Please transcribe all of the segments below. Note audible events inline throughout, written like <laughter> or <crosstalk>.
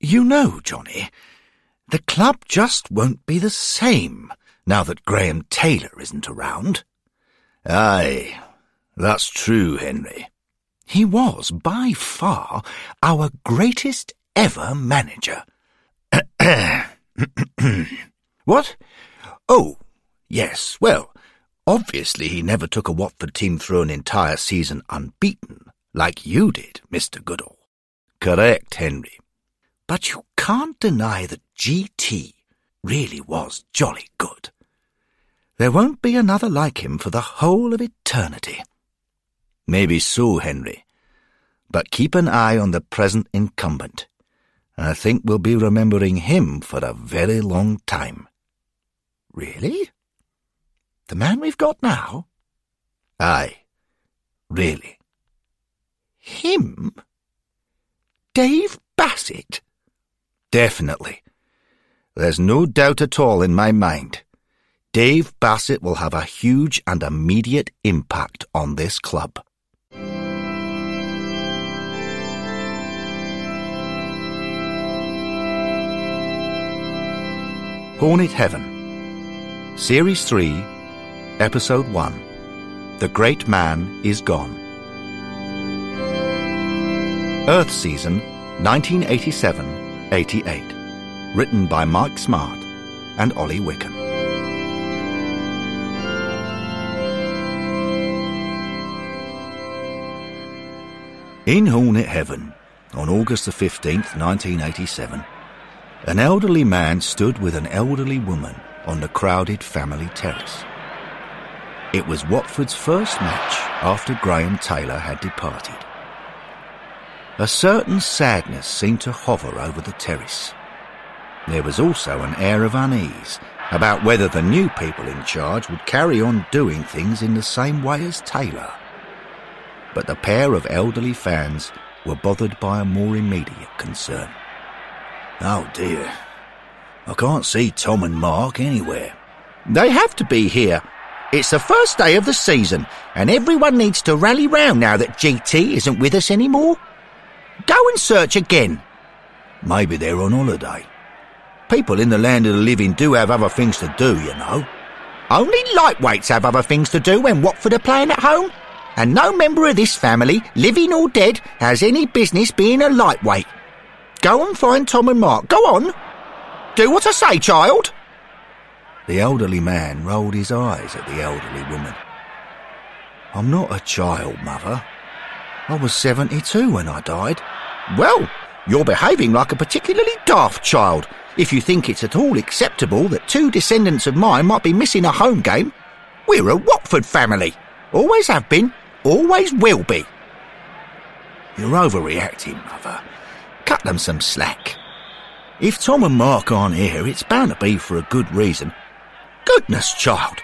You know, Johnny, the club just won't be the same now that Graham Taylor isn't around. Aye, that's true, Henry. He was, by far, our greatest ever manager. <coughs> what? Oh, yes, well, obviously he never took a Watford team through an entire season unbeaten, like you did, Mr. Goodall. Correct, Henry. But you can't deny that GT really was jolly good. There won't be another like him for the whole of eternity. Maybe so, Henry. But keep an eye on the present incumbent. I think we'll be remembering him for a very long time. Really? The man we've got now? Aye, really. Him? Dave Bassett? Definitely. There's no doubt at all in my mind. Dave Bassett will have a huge and immediate impact on this club. Hornet Heaven Series 3 Episode 1 The Great Man is Gone Earth Season 1987-88 Written by Mike Smart and Ollie Wickham In Hornet Heaven, on August the 15th, 1987, an elderly man stood with an elderly woman on the crowded family terrace. It was Watford's first match after Graham Taylor had departed. A certain sadness seemed to hover over the terrace. There was also an air of unease about whether the new people in charge would carry on doing things in the same way as Taylor. But the pair of elderly fans were bothered by a more immediate concern. Oh dear. I can't see Tom and Mark anywhere. They have to be here. It's the first day of the season, and everyone needs to rally round now that GT isn't with us anymore. Go and search again. Maybe they're on holiday. People in the land of the living do have other things to do, you know. Only lightweights have other things to do when Watford are playing at home, and no member of this family, living or dead, has any business being a lightweight. Go and find Tom and Mark. Go on. Do what I say, child. The elderly man rolled his eyes at the elderly woman. I'm not a child, mother. I was 72 when I died. Well, you're behaving like a particularly daft child if you think it's at all acceptable that two descendants of mine might be missing a home game. We're a Watford family. Always have been, always will be. You're overreacting, mother. Cut them some slack. If Tom and Mark aren't here, it's bound to be for a good reason. Goodness, child.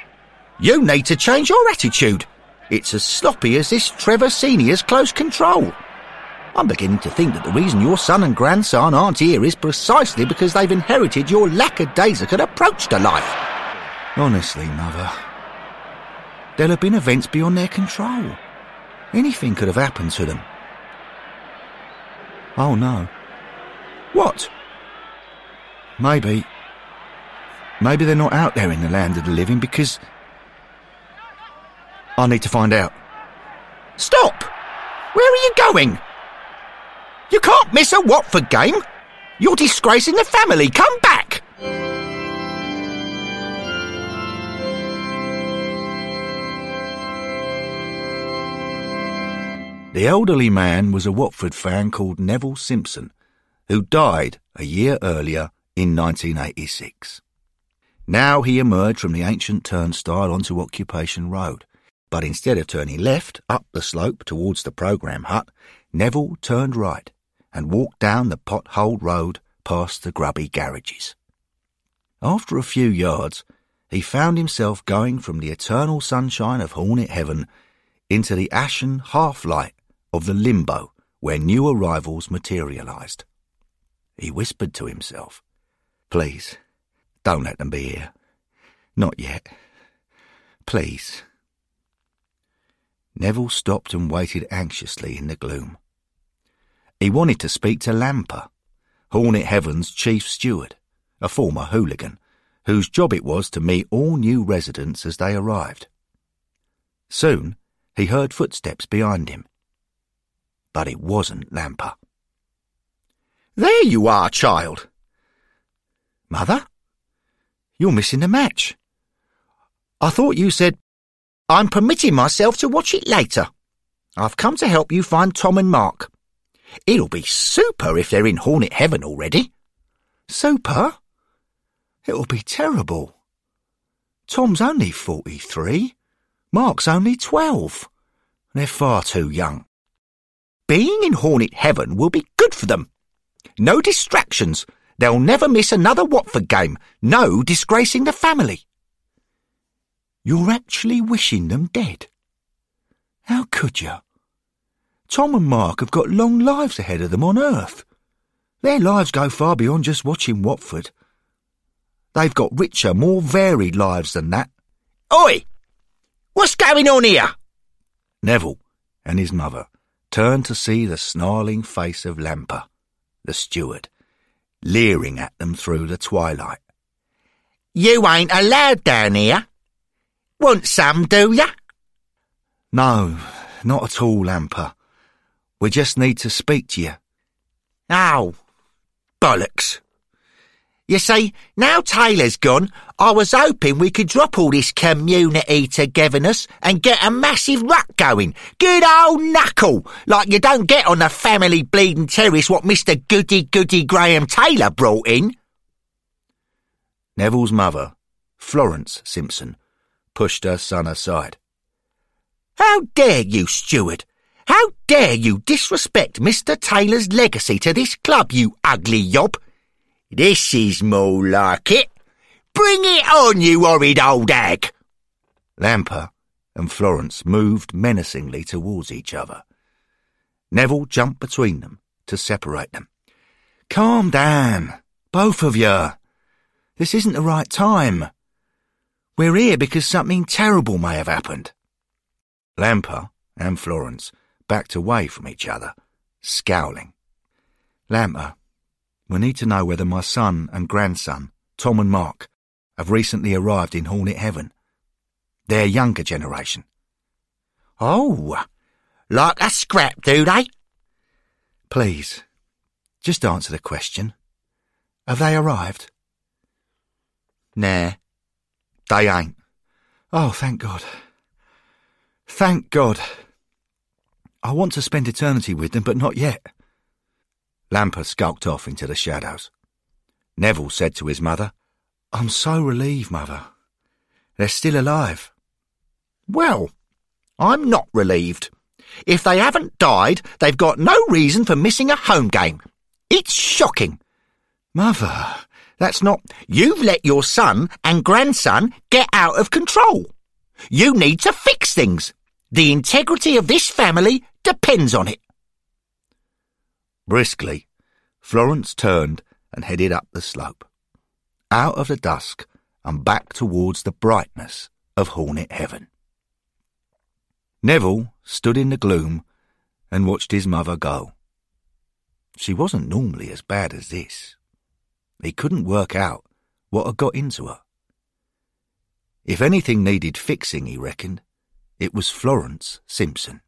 You need to change your attitude. It's as sloppy as this Trevor Senior's close control. I'm beginning to think that the reason your son and grandson aren't here is precisely because they've inherited your lackadaisical approach to life. Honestly, Mother, there'll have been events beyond their control. Anything could have happened to them. Oh no. What? Maybe. Maybe they're not out there in the land of the living because. I need to find out. Stop! Where are you going? You can't miss a Watford game. You're disgracing the family. Come back! The elderly man was a Watford fan called Neville Simpson, who died a year earlier in 1986. Now he emerged from the ancient turnstile onto Occupation Road, but instead of turning left up the slope towards the programme hut, Neville turned right and walked down the potholed road past the grubby garages. After a few yards, he found himself going from the eternal sunshine of Hornet Heaven into the ashen half-light of the limbo where new arrivals materialized. He whispered to himself, Please, don't let them be here. Not yet. Please. Neville stopped and waited anxiously in the gloom. He wanted to speak to Lamper, Hornet Heaven's chief steward, a former hooligan, whose job it was to meet all new residents as they arrived. Soon, he heard footsteps behind him. But it wasn't Lamper. There you are, child. Mother? You're missing the match. I thought you said, I'm permitting myself to watch it later. I've come to help you find Tom and Mark. It'll be super if they're in Hornet Heaven already. Super? It'll be terrible. Tom's only 43. Mark's only 12. They're far too young. Being in Hornet Heaven will be good for them. No distractions. They'll never miss another Watford game. No disgracing the family. You're actually wishing them dead? How could you? Tom and Mark have got long lives ahead of them on Earth. Their lives go far beyond just watching Watford. They've got richer, more varied lives than that. Oi! What's going on here? Neville and his mother turned to see the snarling face of Lamper, the steward, leering at them through the twilight. You ain't allowed down here. Want some, do ya? No, not at all, Lamper. We just need to speak to you. Oh, bollocks. You see, now Taylor's gone, I was hoping we could drop all this community togetherness and get a massive ruck going. Good old knuckle, like you don't get on the family bleeding terrace what Mr. Goody Goody Graham Taylor brought in. Neville's mother, Florence Simpson, pushed her son aside. How dare you, steward? How dare you disrespect Mr. Taylor's legacy to this club, you ugly yob? This is more like it. Bring it on, you horrid old hag! Lamper and Florence moved menacingly towards each other. Neville jumped between them to separate them. Calm down, both of you. This isn't the right time. We're here because something terrible may have happened. Lamper and Florence backed away from each other, scowling. Lamper we need to know whether my son and grandson, Tom and Mark, have recently arrived in Hornet Heaven. Their younger generation. Oh, like a scrap, do they? Please, just answer the question. Have they arrived? Nah, they ain't. Oh, thank God. Thank God. I want to spend eternity with them, but not yet. Lamper skulked off into the shadows. Neville said to his mother, I'm so relieved, Mother. They're still alive. Well, I'm not relieved. If they haven't died, they've got no reason for missing a home game. It's shocking. Mother, that's not... You've let your son and grandson get out of control. You need to fix things. The integrity of this family depends on it. Briskly, Florence turned and headed up the slope, out of the dusk and back towards the brightness of Hornet Heaven. Neville stood in the gloom and watched his mother go. She wasn't normally as bad as this. He couldn't work out what had got into her. If anything needed fixing, he reckoned, it was Florence Simpson.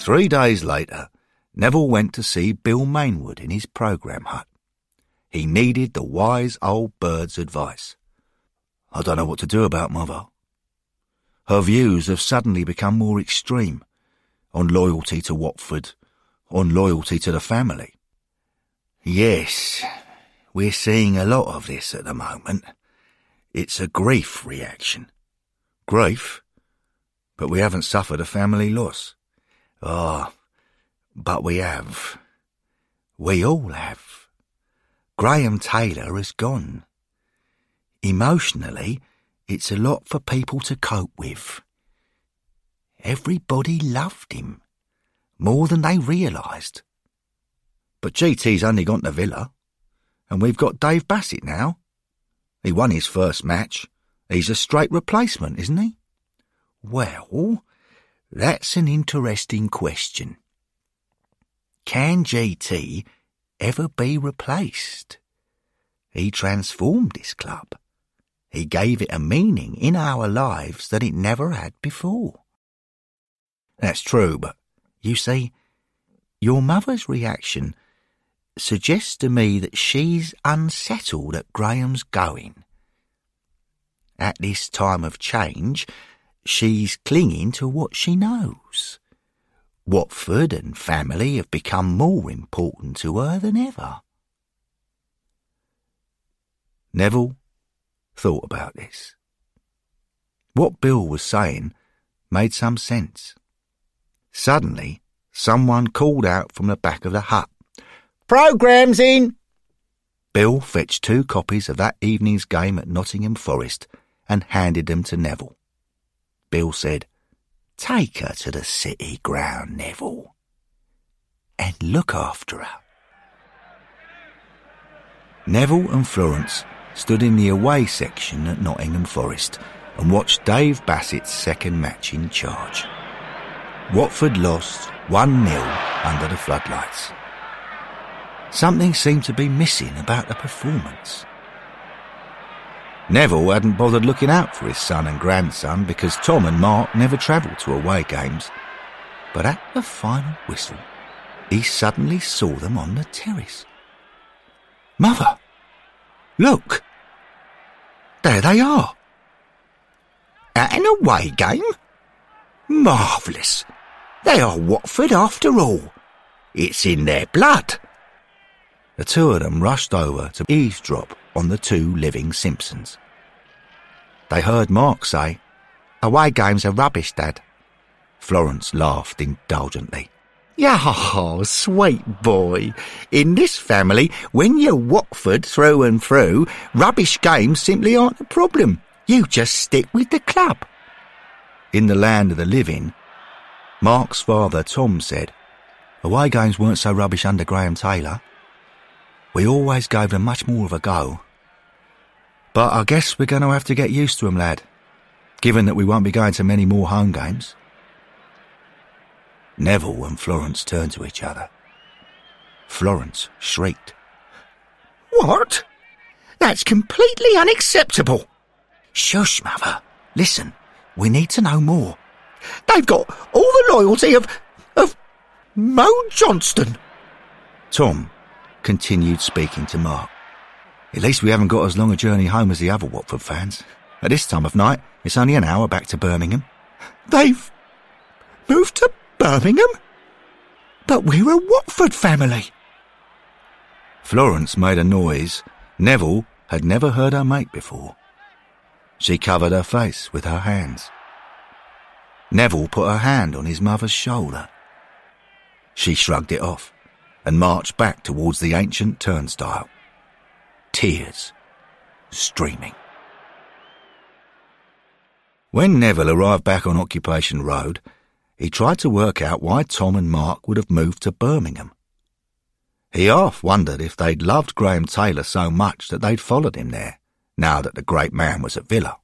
Three days later, Neville went to see Bill Mainwood in his program hut. He needed the wise old bird's advice. I don't know what to do about Mother. Her views have suddenly become more extreme on loyalty to Watford, on loyalty to the family. Yes, we're seeing a lot of this at the moment. It's a grief reaction. Grief? But we haven't suffered a family loss. Ah, oh, but we have. We all have. Graham Taylor has gone. Emotionally, it's a lot for people to cope with. Everybody loved him, more than they realised. But GT's only gone to Villa, and we've got Dave Bassett now. He won his first match. He's a straight replacement, isn't he? Well, that's an interesting question. Can GT ever be replaced? He transformed this club. He gave it a meaning in our lives that it never had before. That's true, but you see, your mother's reaction suggests to me that she's unsettled at Graham's going. At this time of change, she's clinging to what she knows. Watford and family have become more important to her than ever. Neville thought about this. What Bill was saying made some sense. Suddenly, someone called out from the back of the hut. Program's in! Bill fetched two copies of that evening's game at Nottingham Forest and handed them to Neville. Bill said, Take her to the city ground, Neville, and look after her. Neville and Florence stood in the away section at Nottingham Forest and watched Dave Bassett's second match in charge. Watford lost 1 0 under the floodlights. Something seemed to be missing about the performance. Neville hadn't bothered looking out for his son and grandson because Tom and Mark never travelled to away games. But at the final whistle, he suddenly saw them on the terrace. Mother! Look! There they are! An away game? Marvellous! They are Watford after all. It's in their blood. The two of them rushed over to eavesdrop on the two living Simpsons. They heard Mark say, Away games are rubbish, Dad. Florence laughed indulgently. Yeah, sweet boy. In this family, when you're Watford through and through, rubbish games simply aren't a problem. You just stick with the club. In the land of the living, Mark's father Tom said, Away games weren't so rubbish under Graham Taylor. We always gave them much more of a go. But I guess we're going to have to get used to 'em, lad, given that we won't be going to many more home games. Neville and Florence turned to each other. Florence shrieked. What? That's completely unacceptable. Shush, Mother. Listen, we need to know more. They've got all the loyalty of. of. Mo Johnston. Tom continued speaking to Mark. At least we haven't got as long a journey home as the other Watford fans. At this time of night, it's only an hour back to Birmingham. They've moved to Birmingham? But we're a Watford family. Florence made a noise Neville had never heard her make before. She covered her face with her hands. Neville put her hand on his mother's shoulder. She shrugged it off and marched back towards the ancient turnstile. Tears streaming. When Neville arrived back on Occupation Road, he tried to work out why Tom and Mark would have moved to Birmingham. He half wondered if they'd loved Graham Taylor so much that they'd followed him there, now that the great man was at Villa.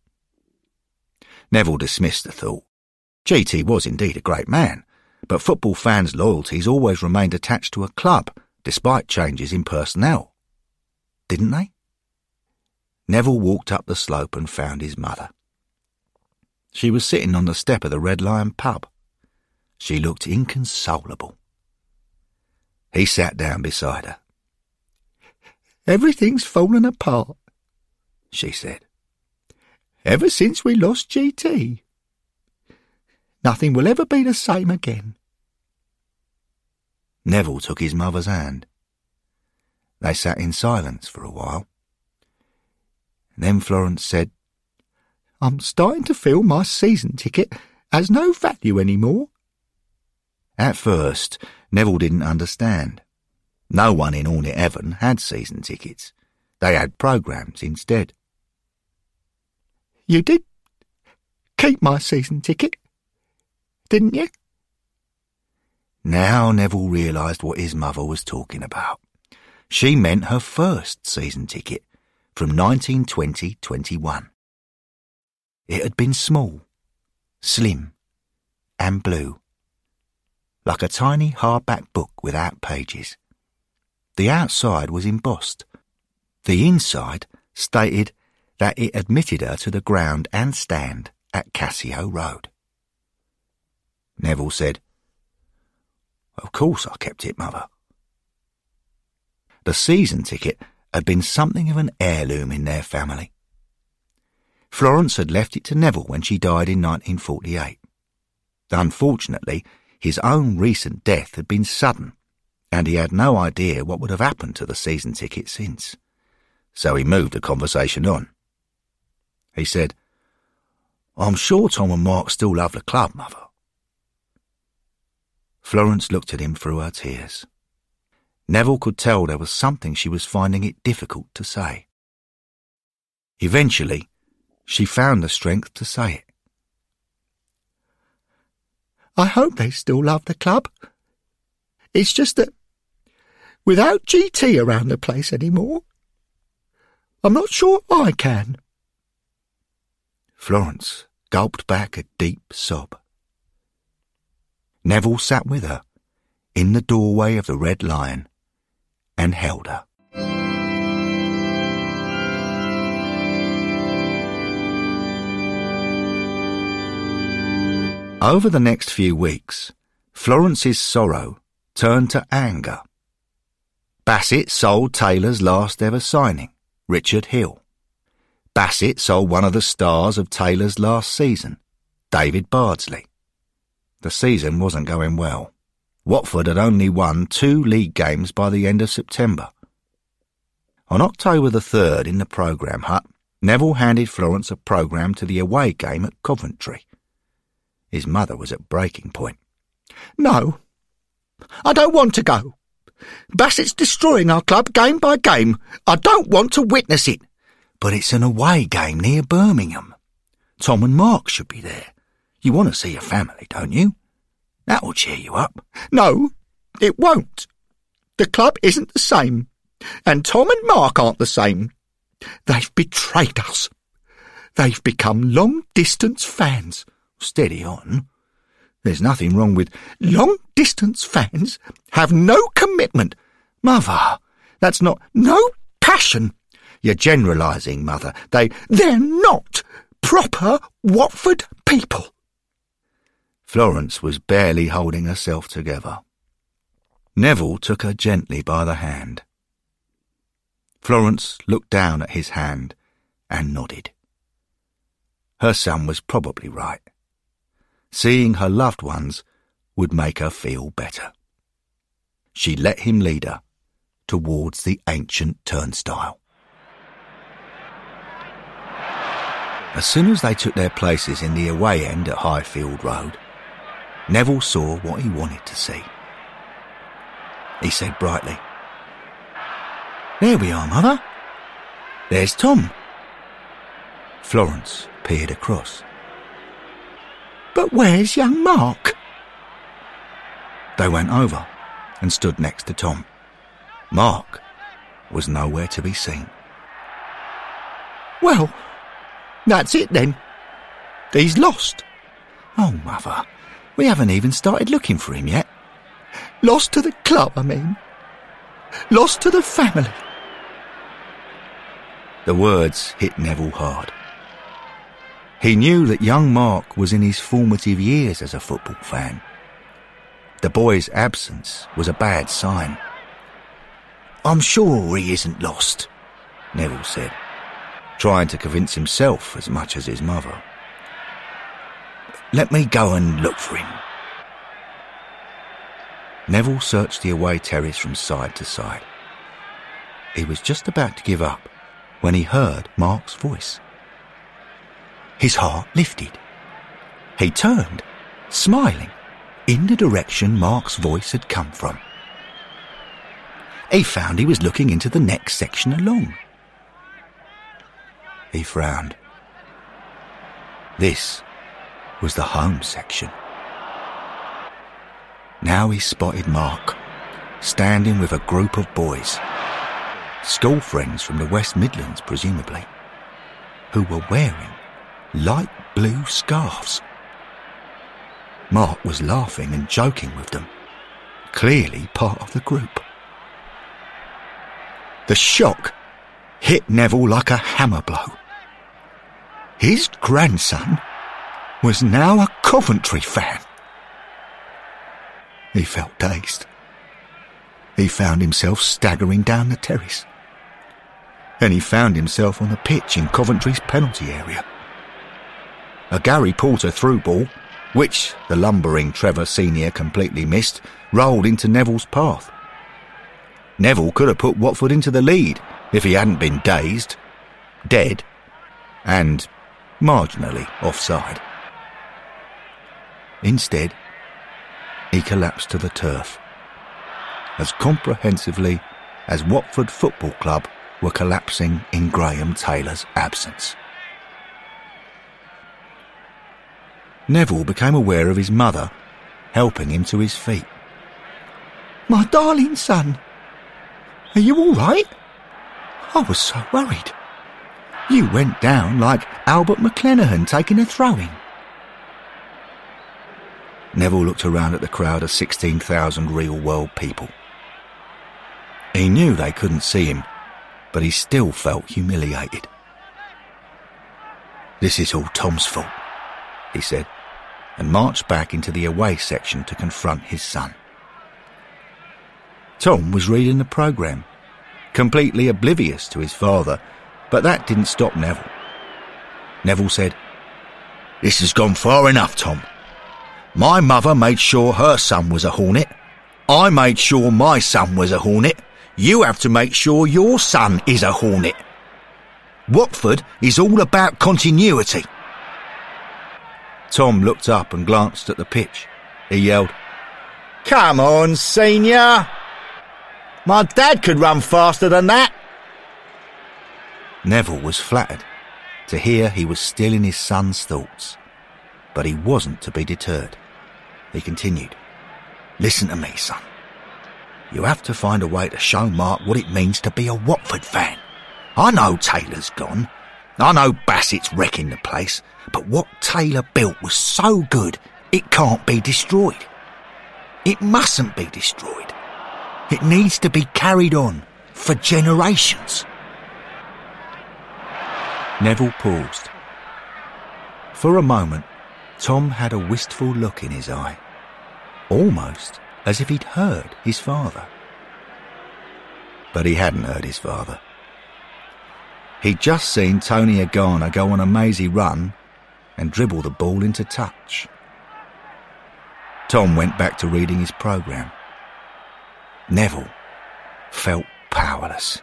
Neville dismissed the thought. GT was indeed a great man, but football fans' loyalties always remained attached to a club, despite changes in personnel. Didn't they? Neville walked up the slope and found his mother. She was sitting on the step of the Red Lion pub. She looked inconsolable. He sat down beside her. Everything's fallen apart, she said. Ever since we lost GT. Nothing will ever be the same again. Neville took his mother's hand. They sat in silence for a while. Then Florence said, I'm starting to feel my season ticket has no value any more. At first, Neville didn't understand. No one in Hornet Heaven had season tickets. They had programmes instead. You did keep my season ticket, didn't you? Now Neville realised what his mother was talking about. She meant her first season ticket from 1920-21. It had been small, slim, and blue, like a tiny hardback book without pages. The outside was embossed. The inside stated that it admitted her to the ground and stand at Cassio Road. Neville said, Of course I kept it, Mother. The season ticket had been something of an heirloom in their family. Florence had left it to Neville when she died in 1948. Unfortunately, his own recent death had been sudden, and he had no idea what would have happened to the season ticket since. So he moved the conversation on. He said, I'm sure Tom and Mark still love the club, Mother. Florence looked at him through her tears. Neville could tell there was something she was finding it difficult to say. Eventually, she found the strength to say it. I hope they still love the club. It's just that without GT around the place anymore, I'm not sure I can. Florence gulped back a deep sob. Neville sat with her in the doorway of the Red Lion and held her. Over the next few weeks, Florence's sorrow turned to anger. Bassett sold Taylor's last ever signing, Richard Hill. Bassett sold one of the stars of Taylor's last season, David Bardsley. The season wasn't going well. Watford had only won two league games by the end of September. On October the 3rd in the programme hut, Neville handed Florence a programme to the away game at Coventry. His mother was at breaking point. No, I don't want to go. Bassett's destroying our club game by game. I don't want to witness it. But it's an away game near Birmingham. Tom and Mark should be there. You want to see your family, don't you? That'll cheer you up. No, it won't. The club isn't the same. And Tom and Mark aren't the same. They've betrayed us. They've become long distance fans. Steady on. There's nothing wrong with long distance fans have no commitment. Mother, that's not no passion. You're generalising, Mother. They, they're not proper Watford people. Florence was barely holding herself together. Neville took her gently by the hand. Florence looked down at his hand and nodded. Her son was probably right. Seeing her loved ones would make her feel better. She let him lead her towards the ancient turnstile. As soon as they took their places in the away end at Highfield Road, Neville saw what he wanted to see. He said brightly, There we are, Mother. There's Tom. Florence peered across. But where's young Mark? They went over and stood next to Tom. Mark was nowhere to be seen. Well, that's it then. He's lost. Oh, Mother, we haven't even started looking for him yet. Lost to the club, I mean. Lost to the family. The words hit Neville hard. He knew that young Mark was in his formative years as a football fan. The boy's absence was a bad sign. I'm sure he isn't lost, Neville said trying to convince himself as much as his mother. Let me go and look for him. Neville searched the away terrace from side to side. He was just about to give up when he heard Mark's voice. His heart lifted. He turned, smiling, in the direction Mark's voice had come from. He found he was looking into the next section along. He frowned. This was the home section. Now he spotted Mark, standing with a group of boys, school friends from the West Midlands, presumably, who were wearing light blue scarves. Mark was laughing and joking with them, clearly part of the group. The shock hit Neville like a hammer blow. His grandson was now a Coventry fan. He felt dazed. He found himself staggering down the terrace. And he found himself on the pitch in Coventry's penalty area. A Gary Porter through ball, which the lumbering Trevor Senior completely missed, rolled into Neville's path. Neville could have put Watford into the lead if he hadn't been dazed, dead, and marginally offside. Instead, he collapsed to the turf, as comprehensively as Watford Football Club were collapsing in Graham Taylor's absence. Neville became aware of his mother helping him to his feet. My darling son, are you all right? I was so worried. You went down like Albert McClenaghan taking a throwing. Neville looked around at the crowd of 16,000 real world people. He knew they couldn't see him, but he still felt humiliated. This is all Tom's fault, he said, and marched back into the away section to confront his son. Tom was reading the programme, completely oblivious to his father but that didn't stop Neville. Neville said, This has gone far enough, Tom. My mother made sure her son was a hornet. I made sure my son was a hornet. You have to make sure your son is a hornet. Watford is all about continuity. Tom looked up and glanced at the pitch. He yelled, Come on, senior! My dad could run faster than that! Neville was flattered to hear he was still in his son's thoughts, but he wasn't to be deterred. He continued, Listen to me, son. You have to find a way to show Mark what it means to be a Watford fan. I know Taylor's gone. I know Bassett's wrecking the place, but what Taylor built was so good it can't be destroyed. It mustn't be destroyed. It needs to be carried on for generations. Neville paused. For a moment, Tom had a wistful look in his eye, almost as if he'd heard his father. But he hadn't heard his father. He'd just seen Tony Agana go on a mazy run and dribble the ball into touch. Tom went back to reading his programme. Neville felt powerless.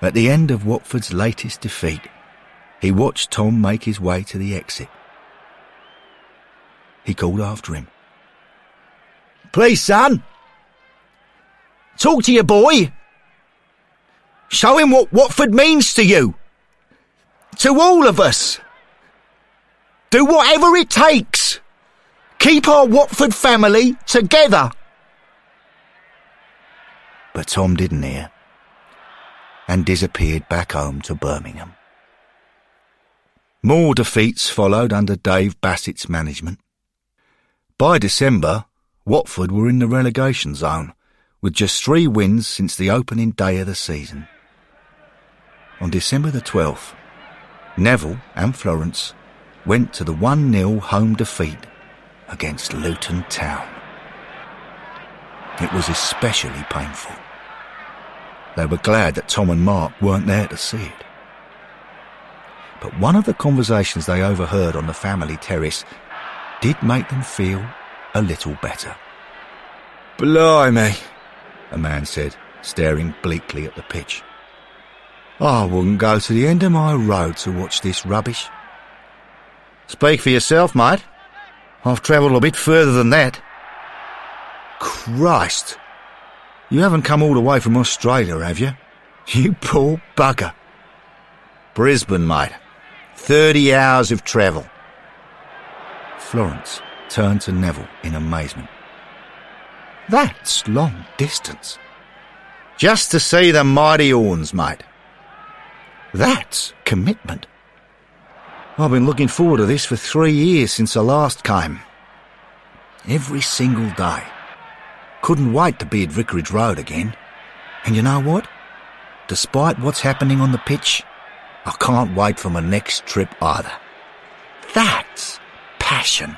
At the end of Watford's latest defeat, he watched Tom make his way to the exit. He called after him. Please, son. Talk to your boy. Show him what Watford means to you. To all of us. Do whatever it takes. Keep our Watford family together. But Tom didn't hear and disappeared back home to Birmingham. More defeats followed under Dave Bassett's management. By December, Watford were in the relegation zone, with just three wins since the opening day of the season. On December the 12th, Neville and Florence went to the 1 0 home defeat against Luton Town. It was especially painful. They were glad that Tom and Mark weren't there to see it. But one of the conversations they overheard on the family terrace did make them feel a little better. Blimey, a man said, staring bleakly at the pitch. I wouldn't go to the end of my road to watch this rubbish. Speak for yourself, mate. I've travelled a bit further than that. Christ, you haven't come all the way from Australia, have you? <laughs> You poor bugger. Brisbane, mate. Thirty hours of travel. Florence turned to Neville in amazement. That's long distance. Just to see the mighty horns, mate. That's commitment. I've been looking forward to this for three years since I last came. every single day. Couldn't wait to be at Vicarage Road again. And you know what? Despite what's happening on the pitch, I can't wait for my next trip either. That's passion.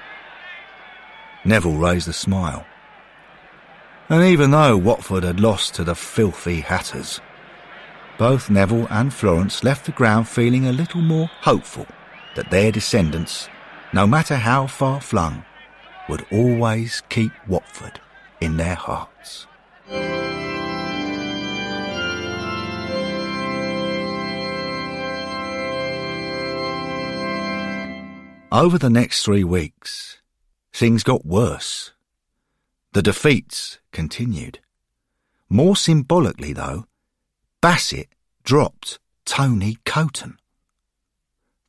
Neville raised a smile. And even though Watford had lost to the filthy Hatters, both Neville and Florence left the ground feeling a little more hopeful that their descendants, no matter how far flung, would always keep Watford in their hearts. Over the next three weeks, things got worse. The defeats continued. More symbolically, though, Bassett dropped Tony Coton,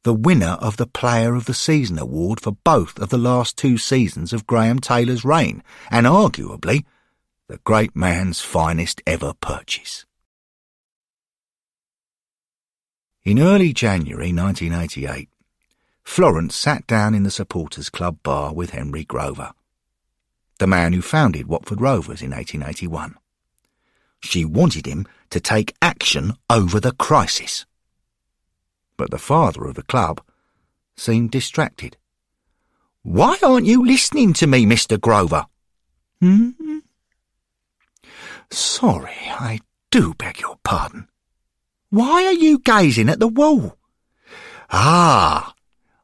the winner of the Player of the Season award for both of the last two seasons of Graham Taylor's reign, and arguably the great man's finest ever purchase. In early January 1988, Florence sat down in the supporters' club bar with Henry Grover, the man who founded Watford Rovers in 1881. She wanted him to take action over the crisis. But the father of the club seemed distracted. Why aren't you listening to me, Mr. Grover? Hmm? Sorry, I do beg your pardon. Why are you gazing at the wall? Ah,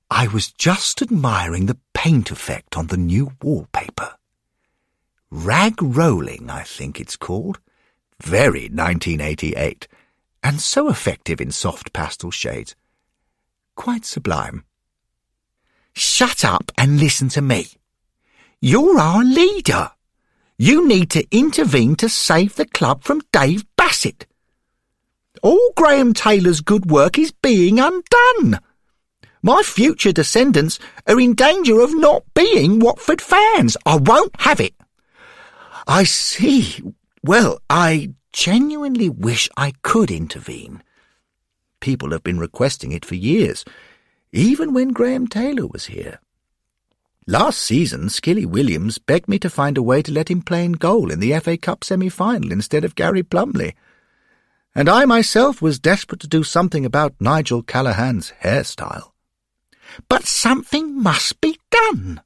I was just admiring the paint effect on the new wallpaper. Rag rolling, I think it's called. Very 1988, and so effective in soft pastel shades. Quite sublime. Shut up and listen to me. You're our leader. You need to intervene to save the club from Dave Bassett. All Graham Taylor's good work is being undone. My future descendants are in danger of not being Watford fans. I won't have it. I see. Well, I genuinely wish I could intervene. People have been requesting it for years, even when Graham Taylor was here. Last season, Skilly Williams begged me to find a way to let him play in goal in the FA Cup semi-final instead of Gary Plumley. And I myself was desperate to do something about Nigel Callaghan's hairstyle. But something must be done.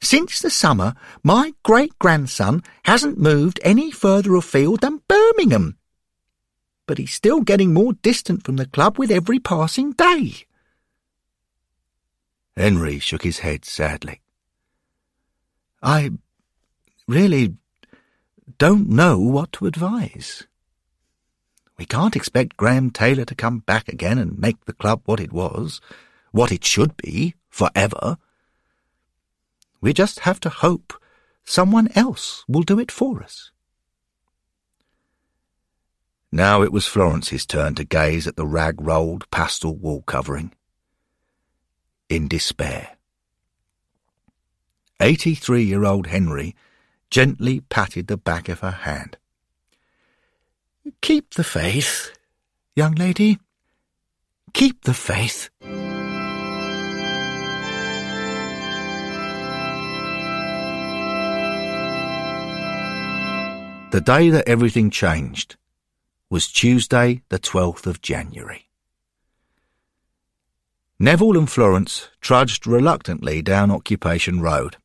Since the summer, my great-grandson hasn't moved any further afield than Birmingham. But he's still getting more distant from the club with every passing day. Henry shook his head sadly. I really don't know what to advise. We can't expect Graham Taylor to come back again and make the club what it was, what it should be, forever. We just have to hope someone else will do it for us. Now it was Florence's turn to gaze at the rag-rolled pastel wall covering. In despair. Eighty-three-year-old Henry gently patted the back of her hand. Keep the faith, young lady. Keep the faith. The day that everything changed was Tuesday, the 12th of January. Neville and Florence trudged reluctantly down Occupation Road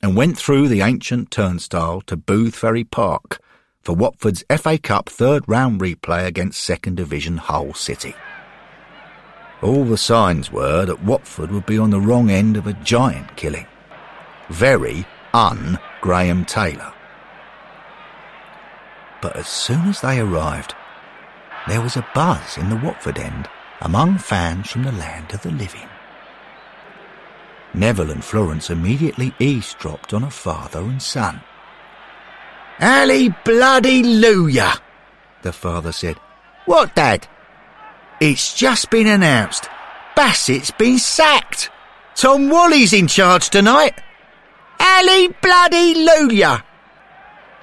and went through the ancient turnstile to Boothferry Park for Watford's FA Cup third round replay against second division Hull City. All the signs were that Watford would be on the wrong end of a giant killing. Very un Graham Taylor. But as soon as they arrived, there was a buzz in the Watford end among fans from the land of the living. Neville and Florence immediately eavesdropped on a father and son. Ali bloody Looya, the father said. What, Dad? It's just been announced. Bassett's been sacked. Tom Walley's in charge tonight. Ali bloody Looya!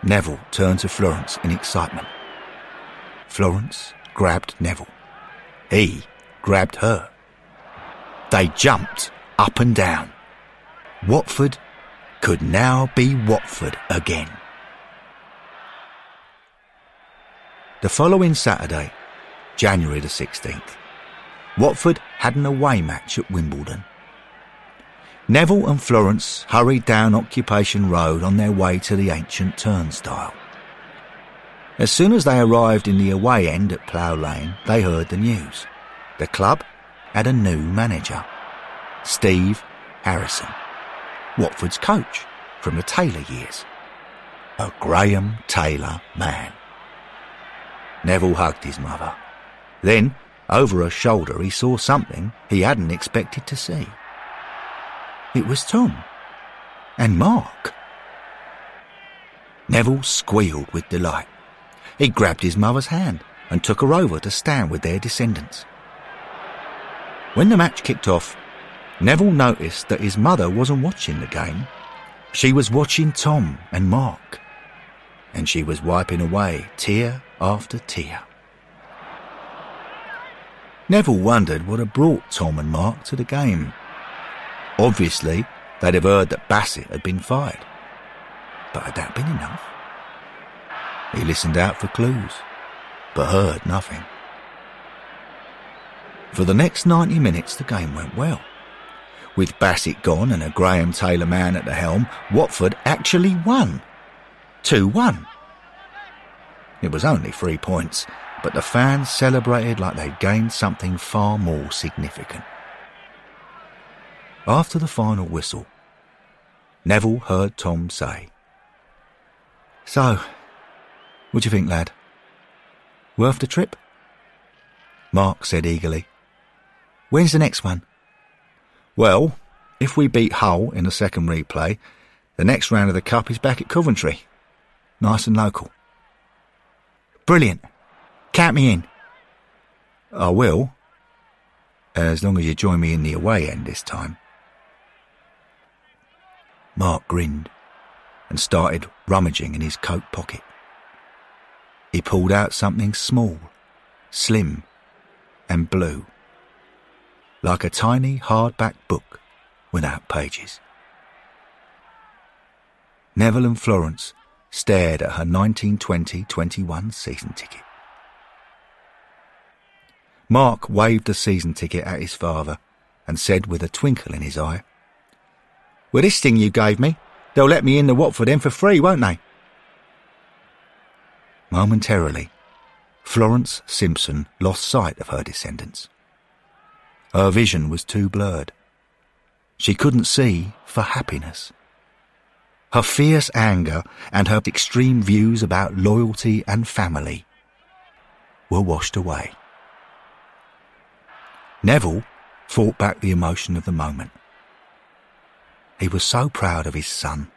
Neville turned to Florence in excitement. Florence grabbed Neville. He grabbed her. They jumped up and down. Watford could now be Watford again. The following Saturday, January the 16th, Watford had an away match at Wimbledon. Neville and Florence hurried down Occupation Road on their way to the ancient turnstile. As soon as they arrived in the away end at Plough Lane, they heard the news. The club had a new manager, Steve Harrison, Watford's coach from the Taylor years. A Graham Taylor man. Neville hugged his mother. Then, over her shoulder, he saw something he hadn't expected to see. It was Tom. And Mark. Neville squealed with delight. He grabbed his mother's hand and took her over to stand with their descendants. When the match kicked off, Neville noticed that his mother wasn't watching the game. She was watching Tom and Mark. And she was wiping away tear after tear. Neville wondered what had brought Tom and Mark to the game. Obviously, they'd have heard that Bassett had been fired. But had that been enough? He listened out for clues, but heard nothing. For the next 90 minutes, the game went well. With Bassett gone and a Graham Taylor man at the helm, Watford actually won. 2 1. It was only three points, but the fans celebrated like they'd gained something far more significant. After the final whistle, Neville heard Tom say, So, what do you think, lad? Worth the trip? Mark said eagerly, When's the next one? Well, if we beat Hull in the second replay, the next round of the Cup is back at Coventry. Nice and local. Brilliant. Count me in. I will. As long as you join me in the away end this time. Mark grinned and started rummaging in his coat pocket. He pulled out something small, slim, and blue, like a tiny hardback book without pages. Neville and Florence stared at her 1920-21 season ticket. Mark waved the season ticket at his father and said with a twinkle in his eye, With this thing you gave me, they'll let me in the Watford end for free, won't they? Momentarily, Florence Simpson lost sight of her descendants. Her vision was too blurred. She couldn't see for happiness. Her fierce anger and her extreme views about loyalty and family were washed away. Neville fought back the emotion of the moment. He was so proud of his son.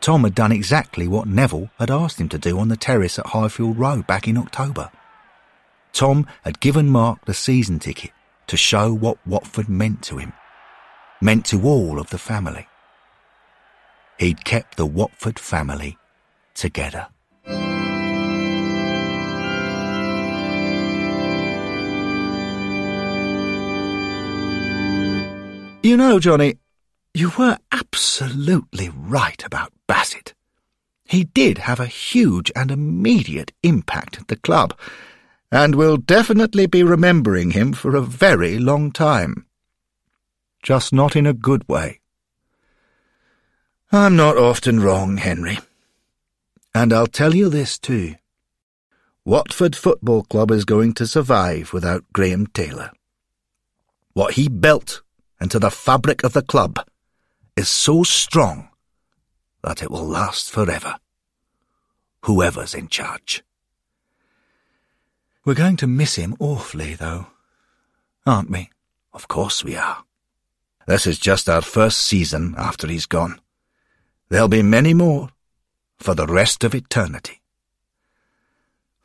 Tom had done exactly what Neville had asked him to do on the terrace at Highfield Road back in October. Tom had given Mark the season ticket to show what Watford meant to him, meant to all of the family. He'd kept the Watford family together. You know, Johnny, you were absolutely right about Bassett. He did have a huge and immediate impact at the club, and will definitely be remembering him for a very long time. Just not in a good way. I'm not often wrong, Henry. And I'll tell you this too. Watford Football Club is going to survive without Graham Taylor. What he built into the fabric of the club is so strong that it will last forever, whoever's in charge. We're going to miss him awfully, though, aren't we? Of course we are. This is just our first season after he's gone. There'll be many more for the rest of eternity.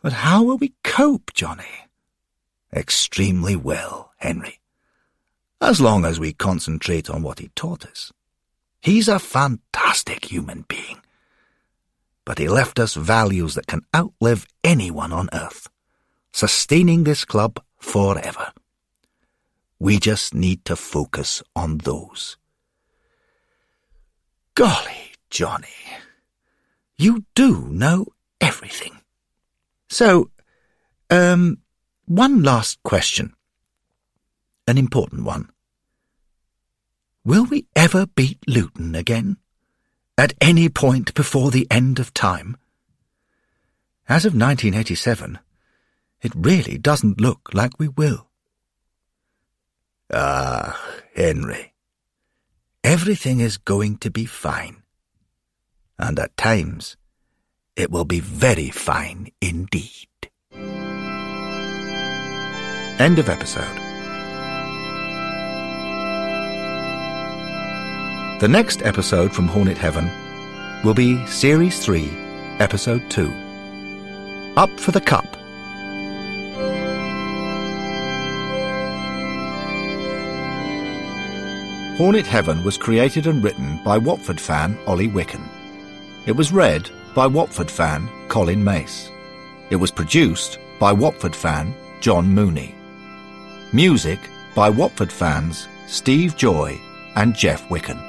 But how will we cope, Johnny? Extremely well, Henry as long as we concentrate on what he taught us. He's a fantastic human being, but he left us values that can outlive anyone on earth, sustaining this club forever. We just need to focus on those. Golly, Johnny. You do know everything. So, um, one last question. An important one. Will we ever beat Luton again? At any point before the end of time? As of 1987, it really doesn't look like we will. Ah, Henry. Everything is going to be fine. And at times, it will be very fine indeed. End of episode. The next episode from Hornet Heaven will be Series 3, Episode 2. Up for the Cup. Hornet Heaven was created and written by Watford fan Ollie Wicken. It was read by Watford fan Colin Mace. It was produced by Watford fan John Mooney. Music by Watford fans Steve Joy and Jeff Wicken.